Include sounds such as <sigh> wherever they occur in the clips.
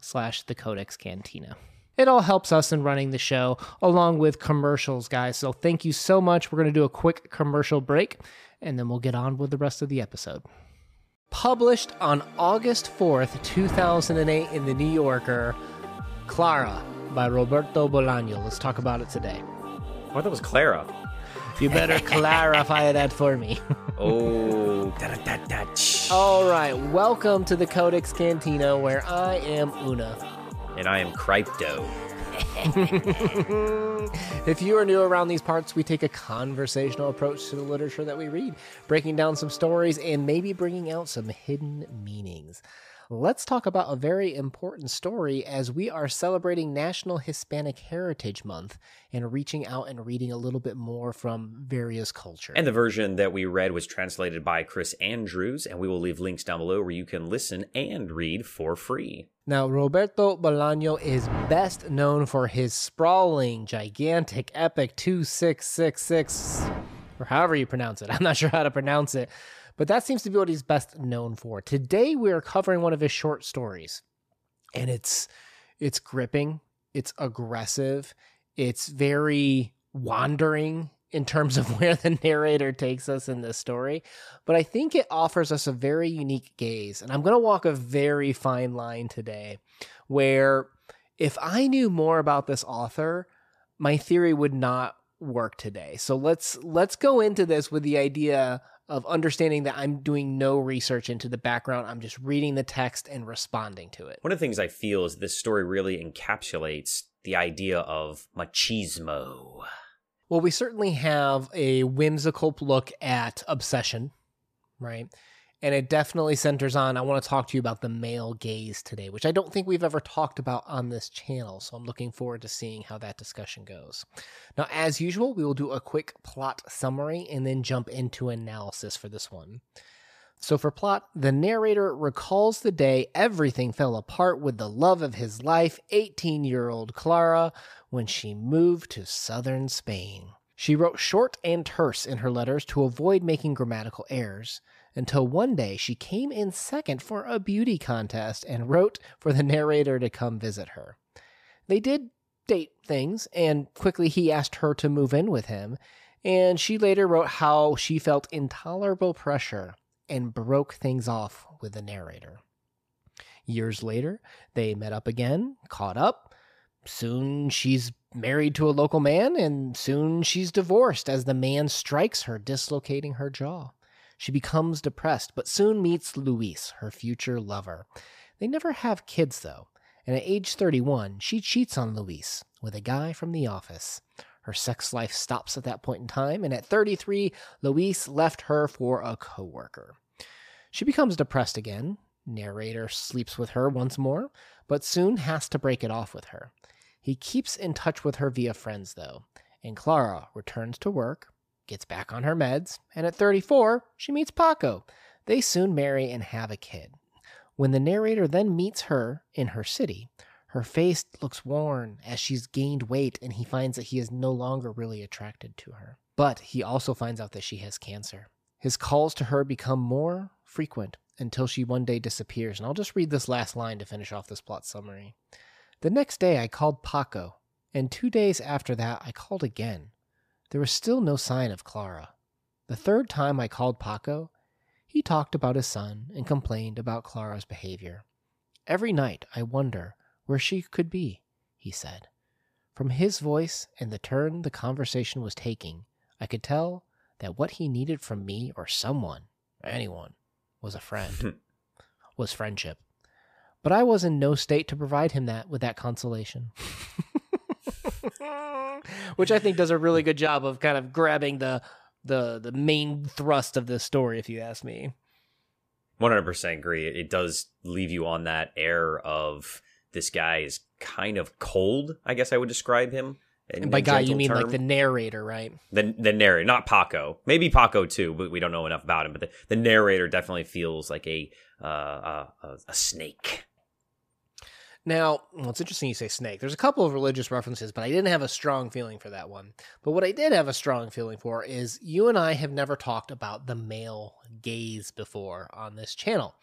slash the codex cantina. It all helps us in running the show along with commercials guys. So thank you so much. We're going to do a quick commercial break and then we'll get on with the rest of the episode. Published on august 4th 2008 in the new yorker clara by roberto bolaño. Let's talk about it today. I thought that was Clara. you better <laughs> clarify that for me. Oh, All right, welcome to the Codex Cantina, where I am Una. And I am Crypto. <laughs> if you are new around these parts, we take a conversational approach to the literature that we read, breaking down some stories and maybe bringing out some hidden meanings. Let's talk about a very important story as we are celebrating National Hispanic Heritage Month and reaching out and reading a little bit more from various cultures. And the version that we read was translated by Chris Andrews, and we will leave links down below where you can listen and read for free. Now, Roberto Bolaño is best known for his sprawling, gigantic, epic 2666, or however you pronounce it. <laughs> I'm not sure how to pronounce it, but that seems to be what he's best known for. Today, we are covering one of his short stories, and it's it's gripping, it's aggressive, it's very wandering in terms of <laughs> where the narrator takes us in this story. But I think it offers us a very unique gaze. And I'm going to walk a very fine line today where if I knew more about this author, my theory would not work today. So let's let's go into this with the idea of understanding that I'm doing no research into the background. I'm just reading the text and responding to it. One of the things I feel is this story really encapsulates the idea of machismo. Well, we certainly have a whimsical look at obsession, right? And it definitely centers on, I want to talk to you about the male gaze today, which I don't think we've ever talked about on this channel. So I'm looking forward to seeing how that discussion goes. Now, as usual, we will do a quick plot summary and then jump into analysis for this one. So, for plot, the narrator recalls the day everything fell apart with the love of his life, 18 year old Clara, when she moved to southern Spain. She wrote short and terse in her letters to avoid making grammatical errors, until one day she came in second for a beauty contest and wrote for the narrator to come visit her. They did date things, and quickly he asked her to move in with him, and she later wrote how she felt intolerable pressure and broke things off with the narrator. Years later, they met up again, caught up. Soon she's married to a local man, and soon she's divorced as the man strikes her, dislocating her jaw. She becomes depressed, but soon meets Luis, her future lover. They never have kids, though, and at age 31, she cheats on Luis with a guy from the office. Her sex life stops at that point in time, and at 33, Luis left her for a coworker. She becomes depressed again. Narrator sleeps with her once more, but soon has to break it off with her. He keeps in touch with her via friends, though, and Clara returns to work, gets back on her meds, and at 34, she meets Paco. They soon marry and have a kid. When the narrator then meets her in her city, her face looks worn as she's gained weight and he finds that he is no longer really attracted to her. But he also finds out that she has cancer. His calls to her become more frequent until she one day disappears. And I'll just read this last line to finish off this plot summary. The next day I called Paco, and two days after that I called again. There was still no sign of Clara. The third time I called Paco, he talked about his son and complained about Clara's behavior. Every night I wonder where she could be, he said. From his voice and the turn the conversation was taking, I could tell that what he needed from me or someone, anyone, was a friend, <laughs> was friendship. But I was in no state to provide him that with that consolation. <laughs> <laughs> Which I think does a really good job of kind of grabbing the the the main thrust of this story, if you ask me. One hundred percent agree. It does leave you on that air of this guy is kind of cold. I guess I would describe him. And by guy, you mean term. like the narrator, right? The the narrator, not Paco. Maybe Paco too, but we don't know enough about him. But the, the narrator definitely feels like a uh, a, a snake. Now, well, it's interesting you say snake. There's a couple of religious references, but I didn't have a strong feeling for that one. But what I did have a strong feeling for is you and I have never talked about the male gaze before on this channel.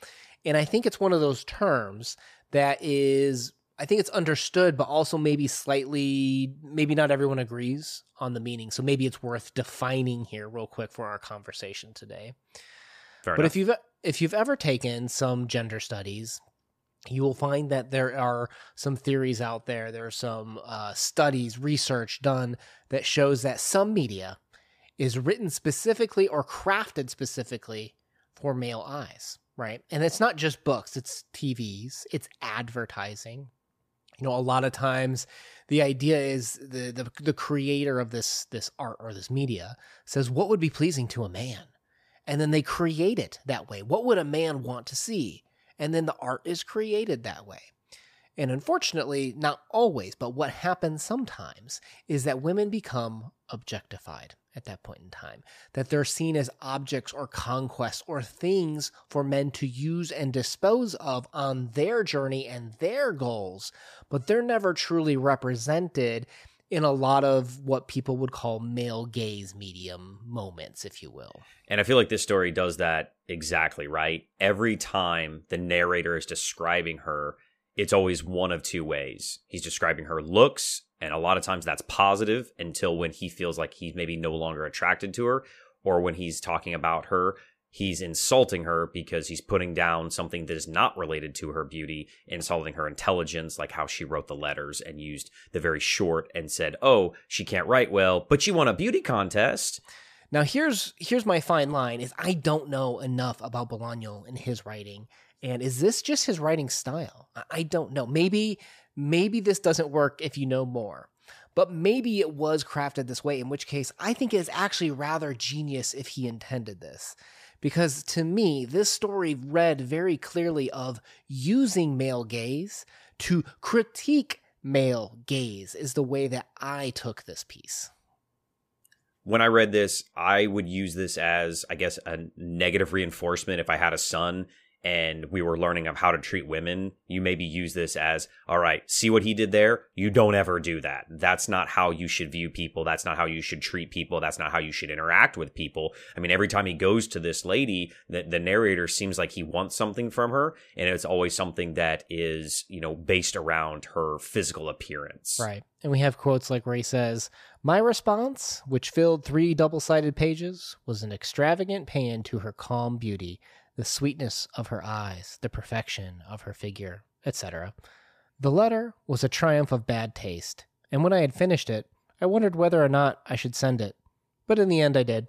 And I think it's one of those terms that is, I think it's understood, but also maybe slightly, maybe not everyone agrees on the meaning. So maybe it's worth defining here real quick for our conversation today. Fair but enough. if you've if you've ever taken some gender studies, you will find that there are some theories out there. There are some uh, studies, research done that shows that some media is written specifically or crafted specifically for male eyes, right? And it's not just books, it's TVs, it's advertising. You know, a lot of times the idea is the, the the creator of this this art or this media says what would be pleasing to a man. And then they create it that way. What would a man want to see? And then the art is created that way. And unfortunately, not always, but what happens sometimes is that women become objectified at that point in time, that they're seen as objects or conquests or things for men to use and dispose of on their journey and their goals, but they're never truly represented in a lot of what people would call male gaze medium moments, if you will. And I feel like this story does that exactly right. Every time the narrator is describing her, it's always one of two ways. He's describing her looks, and a lot of times that's positive until when he feels like he's maybe no longer attracted to her, or when he's talking about her, he's insulting her because he's putting down something that is not related to her beauty, insulting her intelligence, like how she wrote the letters and used the very short and said, "Oh, she can't write well, but she won a beauty contest." Now here's here's my fine line: is I don't know enough about Bolaño and his writing, and is this just his writing style? I don't know. Maybe maybe this doesn't work if you know more. But maybe it was crafted this way, in which case I think it is actually rather genius if he intended this because to me, this story read very clearly of using male gaze to critique male gaze, is the way that I took this piece. When I read this, I would use this as, I guess, a negative reinforcement if I had a son and we were learning of how to treat women, you maybe use this as, all right, see what he did there? You don't ever do that. That's not how you should view people. That's not how you should treat people. That's not how you should interact with people. I mean, every time he goes to this lady, the, the narrator seems like he wants something from her. And it's always something that is, you know, based around her physical appearance. Right. And we have quotes like he says, My response, which filled three double sided pages, was an extravagant pan to her calm beauty the sweetness of her eyes, the perfection of her figure, etc. The letter was a triumph of bad taste, and when I had finished it, I wondered whether or not I should send it. But in the end I did.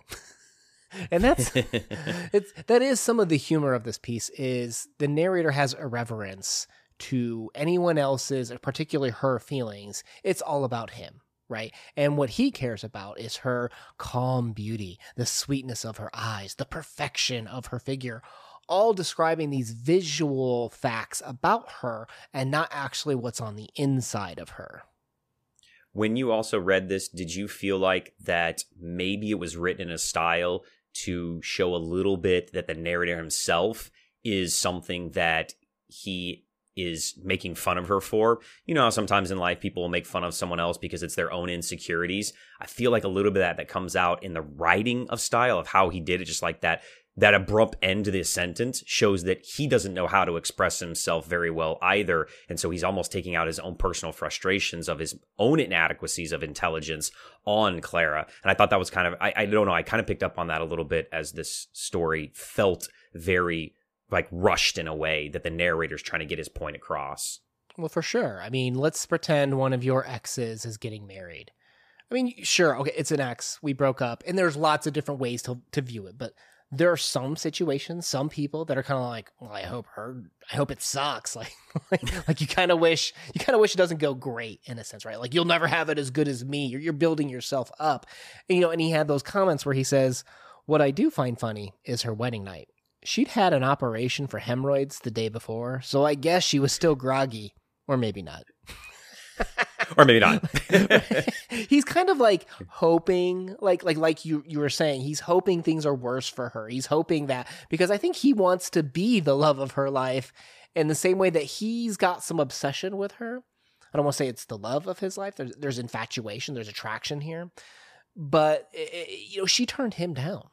<laughs> and that's <laughs> it's that is some of the humor of this piece is the narrator has irreverence to anyone else's, particularly her feelings. It's all about him right? And what he cares about is her calm beauty, the sweetness of her eyes, the perfection of her figure, all describing these visual facts about her and not actually what's on the inside of her. When you also read this, did you feel like that maybe it was written in a style to show a little bit that the narrator himself is something that he is making fun of her for. You know, sometimes in life people will make fun of someone else because it's their own insecurities. I feel like a little bit of that that comes out in the writing of style of how he did it, just like that. That abrupt end to this sentence shows that he doesn't know how to express himself very well either. And so he's almost taking out his own personal frustrations of his own inadequacies of intelligence on Clara. And I thought that was kind of, I, I don't know, I kind of picked up on that a little bit as this story felt very like rushed in a way that the narrator's trying to get his point across. Well, for sure. I mean, let's pretend one of your exes is getting married. I mean, sure, okay, it's an ex. We broke up, and there's lots of different ways to to view it, but there are some situations, some people that are kind of like, well, I hope her, I hope it sucks. <laughs> Like, like, <laughs> like you kind of wish, you kind of wish it doesn't go great in a sense, right? Like you'll never have it as good as me. You're, you're building yourself up, and, you know. And he had those comments where he says, "What I do find funny is her wedding night she'd had an operation for hemorrhoids the day before, so I guess she was still groggy. or maybe not. <laughs> or maybe not. <laughs> he's kind of like hoping, like like like you you were saying, he's hoping things are worse for her. He's hoping that because I think he wants to be the love of her life in the same way that he's got some obsession with her. I don't want to say it's the love of his life. There's, there's infatuation, there's attraction here, but it, you know she turned him down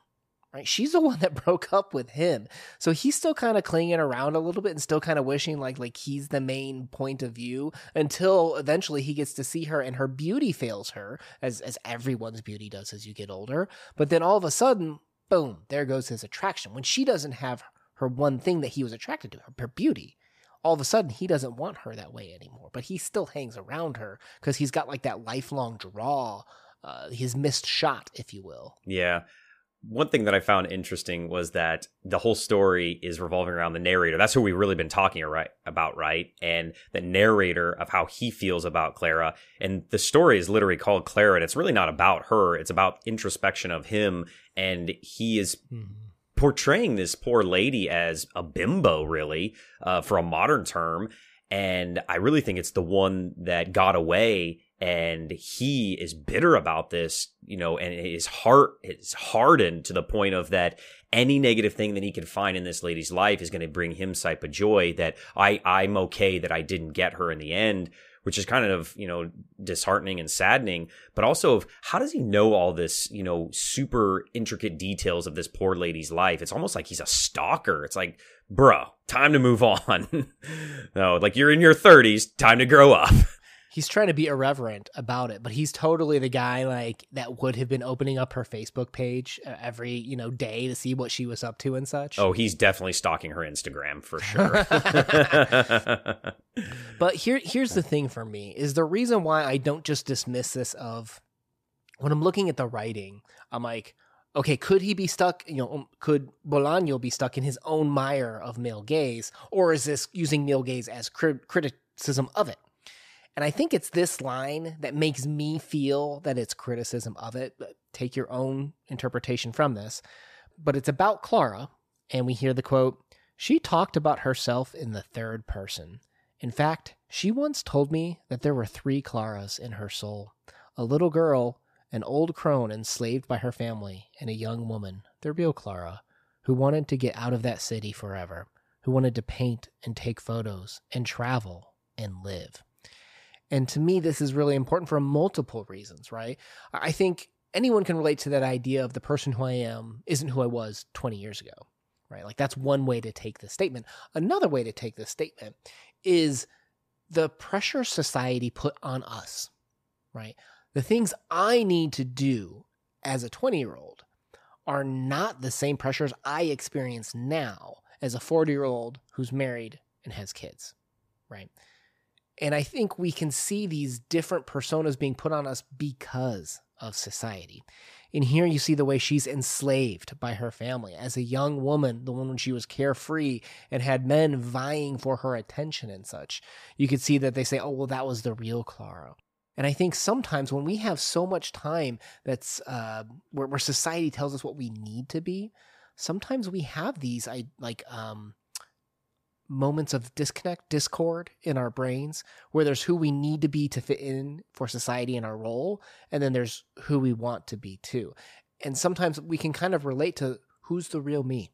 right? She's the <laughs> one that broke up with him. So he's still kind of clinging around a little bit and still kind of wishing like like he's the main point of view until eventually he gets to see her and her beauty fails her as as everyone's beauty does as you get older. But then all of a sudden, boom, there goes his attraction. When she doesn't have her one thing that he was attracted to, her, her beauty. All of a sudden, he doesn't want her that way anymore, but he still hangs around her because he's got like that lifelong draw uh, his missed shot, if you will. Yeah one thing that I found interesting was that the whole story is revolving around the narrator. That's who we've really been talking right, about, right? And the narrator of how he feels about Clara. And the story is literally called Clara, and it's really not about her. It's about introspection of him, and he is mm-hmm. portraying this poor lady as a bimbo, really, uh, for a modern term. And I really think it's the one that got away and he is bitter about this, you know, and his heart is hardened to the point of that any negative thing that he can find in this lady's life is going to bring him type of joy that I I'm okay that I didn't get her in the end, which is kind of you know disheartening and saddening. But also, of how does he know all this you know super intricate details of this poor lady's life? It's almost like he's a stalker. It's like, bro, time to move on. <laughs> no, like you're in your 30s, time to grow up <laughs> he's trying to be irreverent about it, but he's totally the guy like that would have been opening up her Facebook page uh, every you know day to see what she was up to and such. Oh, he's definitely stalking her Instagram for <laughs> sure. <laughs> but here here's the thing for me is the reason why I don't just dismiss this of when I'm looking at the writing, I'm like, okay, could he be stuck? You know, um, could Bolaño be stuck in his own mire of male gaze, or is this using male gaze as crit- criticism of it? And I think it's this line that makes me feel that it's criticism of it. Take your own interpretation from this. But it's about Clara, and we hear the quote She talked about herself in the third person. In fact, she once told me that there were three Claras in her soul a little girl, an old crone enslaved by her family, and a young woman, the real Clara, who wanted to get out of that city forever, who wanted to paint and take photos and travel and live. And to me, this is really important for multiple reasons, right? I think anyone can relate to that idea of the person who I am isn't who I was 20 years ago, right? Like that's one way to take this statement. Another way to take this statement is the pressure society put on us, right? The things I need to do as a 20 year old are not the same pressures I experience now as a 40 year old who's married and has kids, right? And I think we can see these different personas being put on us because of society. In here, you see the way she's enslaved by her family. As a young woman, the one when she was carefree and had men vying for her attention and such, you could see that they say, oh, well, that was the real Clara. And I think sometimes when we have so much time that's uh, where, where society tells us what we need to be, sometimes we have these I like um, moments of disconnect, discord in our brains, where there's who we need to be to fit in for society and our role, and then there's who we want to be too. And sometimes we can kind of relate to who's the real me.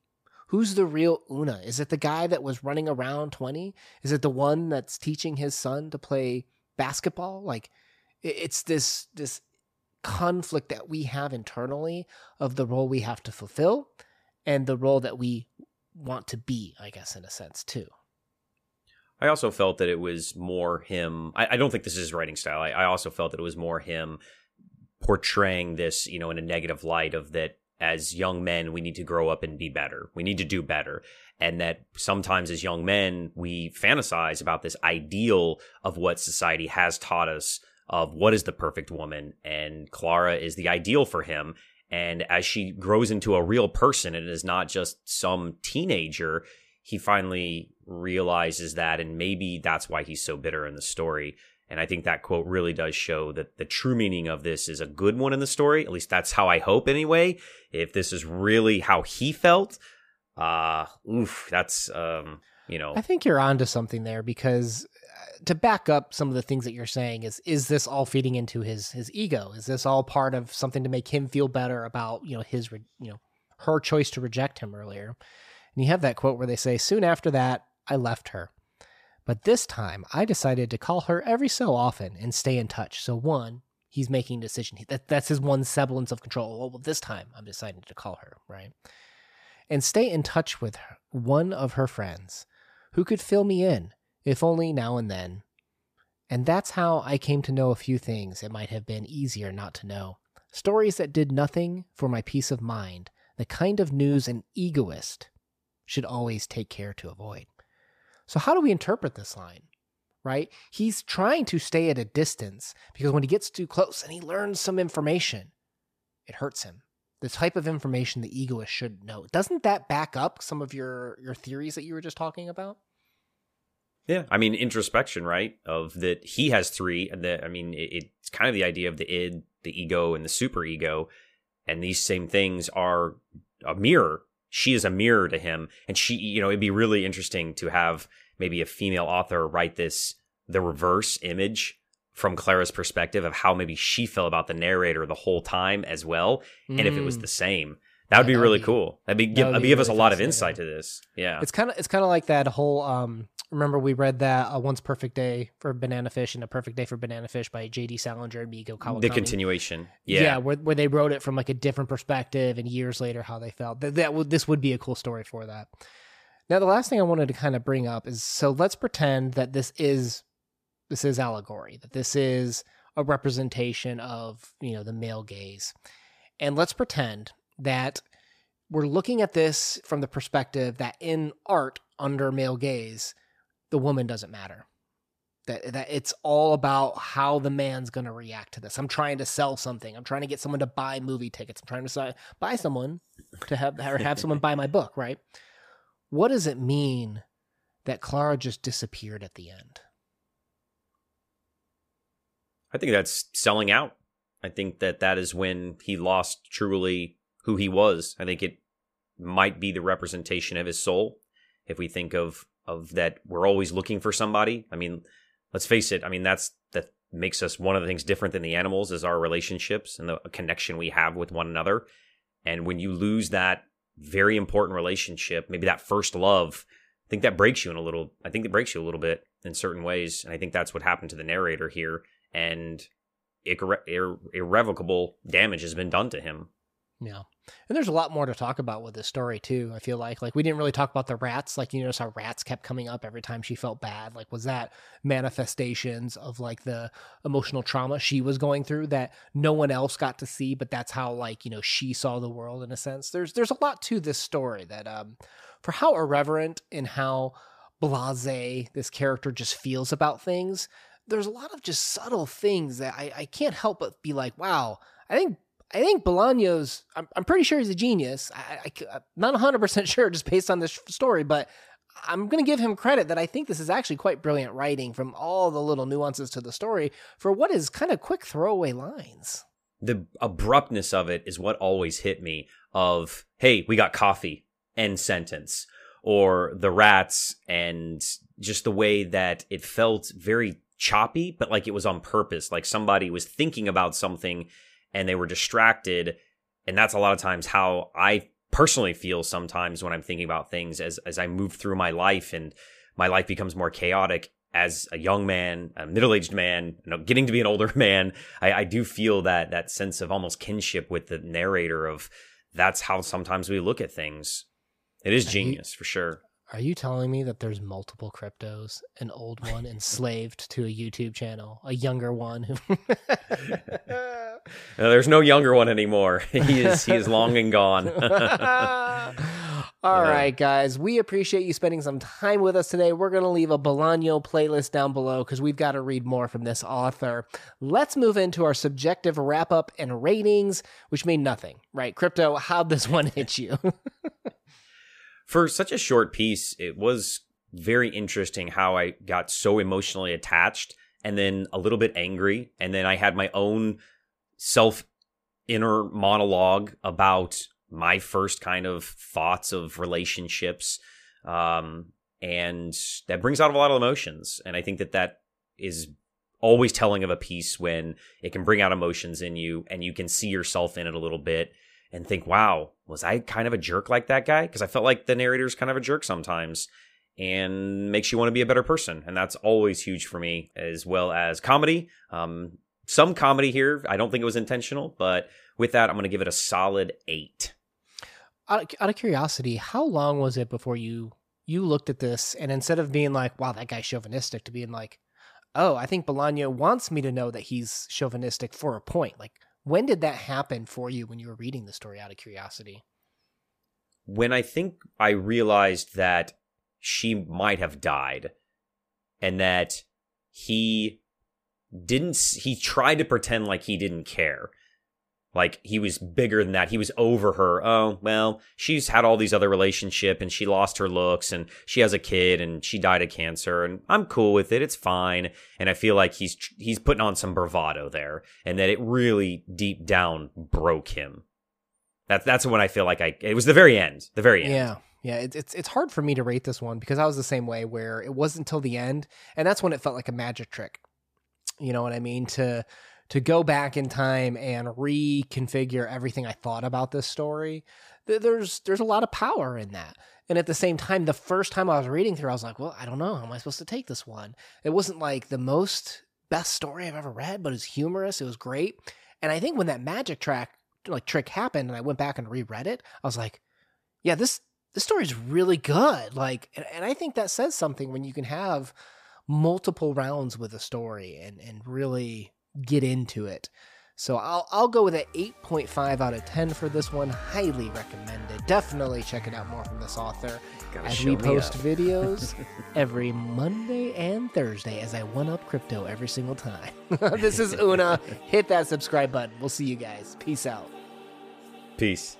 Who's the real Una? Is it the guy that was running around 20? Is it the one that's teaching his son to play basketball? Like it's this this conflict that we have internally of the role we have to fulfill and the role that we want to be, I guess, in a sense, too. I also felt that it was more him. I, I don't think this is his writing style. I, I, also felt that it was more him portraying this, you know, in a negative light of that as young men, we need to grow up and be better. We need to do better. And that sometimes as young men, we fantasize about this ideal of what society has taught us of what is the perfect woman. And Clara is the ideal for him. And as she grows into a real person and is not just some teenager, he finally realizes that. And maybe that's why he's so bitter in the story. And I think that quote really does show that the true meaning of this is a good one in the story. At least that's how I hope anyway. If this is really how he felt, uh, oof, that's, um, you know. I think you're onto something there because to back up some of the things that you're saying is is this all feeding into his his ego? Is this all part of something to make him feel better about you know his re- you know her choice to reject him earlier? And you have that quote where they say, "Soon after that, I left her." But this time, I decided to call her every so often and stay in touch. So one, he's making a decision. That, that's his one semblance of control. Well, this time, I'm deciding to call her, right? And stay in touch with her, one of her friends who could fill me in, if only now and then. And that's how I came to know a few things it might have been easier not to know. Stories that did nothing for my peace of mind, the kind of news an egoist should always take care to avoid. So, how do we interpret this line? Right? He's trying to stay at a distance because when he gets too close and he learns some information, it hurts him. The type of information the egoist should know. Doesn't that back up some of your your theories that you were just talking about? Yeah, I mean introspection, right? Of that he has three, and that I mean it, it's kind of the idea of the id, the ego, and the super ego, and these same things are a mirror. She is a mirror to him. And she you know it'd be really interesting to have maybe a female author write this the reverse image from Clara's perspective of how maybe she felt about the narrator the whole time as well. Mm. and if it was mm. the same that would yeah, be really be, cool. That'd be give, that'd be give really us a lot of insight to this. Yeah. It's kind of it's kind of like that whole um remember we read that a once perfect day for banana fish and a perfect day for banana fish by jd salinger and mieko kawakami. The continuation. Yeah. Yeah where, where they wrote it from like a different perspective and years later how they felt. That, that would this would be a cool story for that. Now the last thing i wanted to kind of bring up is so let's pretend that this is this is allegory that this is a representation of you know the male gaze. And let's pretend that we're looking at this from the perspective that in art under male gaze the woman doesn't matter. That that it's all about how the man's going to react to this. I'm trying to sell something. I'm trying to get someone to buy movie tickets. I'm trying to sell, buy someone to have or have someone buy my book, right? What does it mean that Clara just disappeared at the end? I think that's selling out. I think that that is when he lost truly who he was. I think it might be the representation of his soul. If we think of of that we're always looking for somebody. I mean, let's face it. I mean, that's that makes us one of the things different than the animals is our relationships and the connection we have with one another. And when you lose that very important relationship, maybe that first love, I think that breaks you in a little. I think it breaks you a little bit in certain ways, and I think that's what happened to the narrator here. And irre- irre- irrevocable damage has been done to him. Yeah. And there's a lot more to talk about with this story too. I feel like like we didn't really talk about the rats. Like you notice how rats kept coming up every time she felt bad. Like was that manifestations of like the emotional trauma she was going through that no one else got to see, but that's how like, you know, she saw the world in a sense. There's there's a lot to this story that um for how irreverent and how blase this character just feels about things, there's a lot of just subtle things that I, I can't help but be like, wow, I think I think Bolaños, I'm, I'm pretty sure he's a genius. I, am not 100% <laughs> sure just based on this story, but I'm going to give him credit that I think this is actually quite brilliant writing from all the little nuances to the story for what is kind of quick throwaway lines. The abruptness of it is what always hit me of, hey, we got coffee, end sentence. Or the rats and just the way that it felt very choppy, but like it was on purpose. Like somebody was thinking about something and they were distracted. And that's a lot of times how I personally feel sometimes when I'm thinking about things as as I move through my life and my life becomes more chaotic as a young man, a middle-aged man, you know, getting to be an older <laughs> man, I, I do feel that that sense of almost kinship with the narrator of that's how sometimes we look at things. It is genius for sure. Are you telling me that there's multiple cryptos, an old one enslaved to a YouTube channel, a younger one who <laughs> no, there's no younger one anymore. <laughs> He is he is long and gone. <laughs> All yeah. right, guys. We appreciate you spending some time with us today. We're going to leave a Bolaño playlist down below because we've got to read more from this author. Let's move into our subjective wrap up and ratings, which mean nothing, right? Crypto, how'd this one hit you? For such a short piece, it was very interesting how I got so emotionally attached and then a little bit angry. And then I had my own self inner monologue about my first kind of thoughts of relationships. Um, and that brings out a lot of emotions. And I think that that is always telling of a piece when it can bring out emotions in you and you can see yourself in it a little bit and think, wow, was I kind of a jerk like that guy? Because I felt like the narrator's kind of a jerk sometimes and makes you want to be a better person. And that's always huge for me, as well as comedy. Um, some comedy here. I don't think it was intentional, but with that, I'm going to give it a solid eight. Out of, curiosity, how long was it before you you looked at this and instead of being like, "Wow, that guy's chauvinistic," to being like, "Oh, I think Bolaño wants me to know that he's chauvinistic for a point." Like, when did that happen for you when you were reading the story? Out of curiosity, when I think I realized that she might have died and that he didn't he tried to pretend like he didn't care like he was bigger than that. He was over her. Oh well she's had all these other relationship and she lost her looks and she has a kid and she died of cancer and i'm cool with it. It's fine. And i feel like he's he's putting on some bravado there and that it really deep down broke him. That's that's when i feel like i it was the very end the very end. Yeah. Yeah, it, it's it's hard for me to rate this one because I was the same way where it wasn't until the end, and that's when it felt like a magic trick. You know what I mean? To to go back in time and reconfigure everything I thought about this story. There's there's a lot of power in that. And at the same time, the first time I was reading through, I was like, well, I don't know. How am I supposed to take this one? It wasn't like the most best story I've ever read, but it's humorous. It was great. And I think when that magic track like trick happened and I went back and reread it, I was like, yeah, this this story's really good. Like, and, and I think that says something when you can have multiple rounds with a story and, and really get into it. So I'll I'll go with an 8.5 out of 10 for this one. Highly recommended. Definitely check it out more from this author. Gotta as we post up. videos <laughs> every Monday and Thursday as I one up crypto every single time. <laughs> this is <laughs> Una. Hit that subscribe button. We'll see you guys. Peace out. peace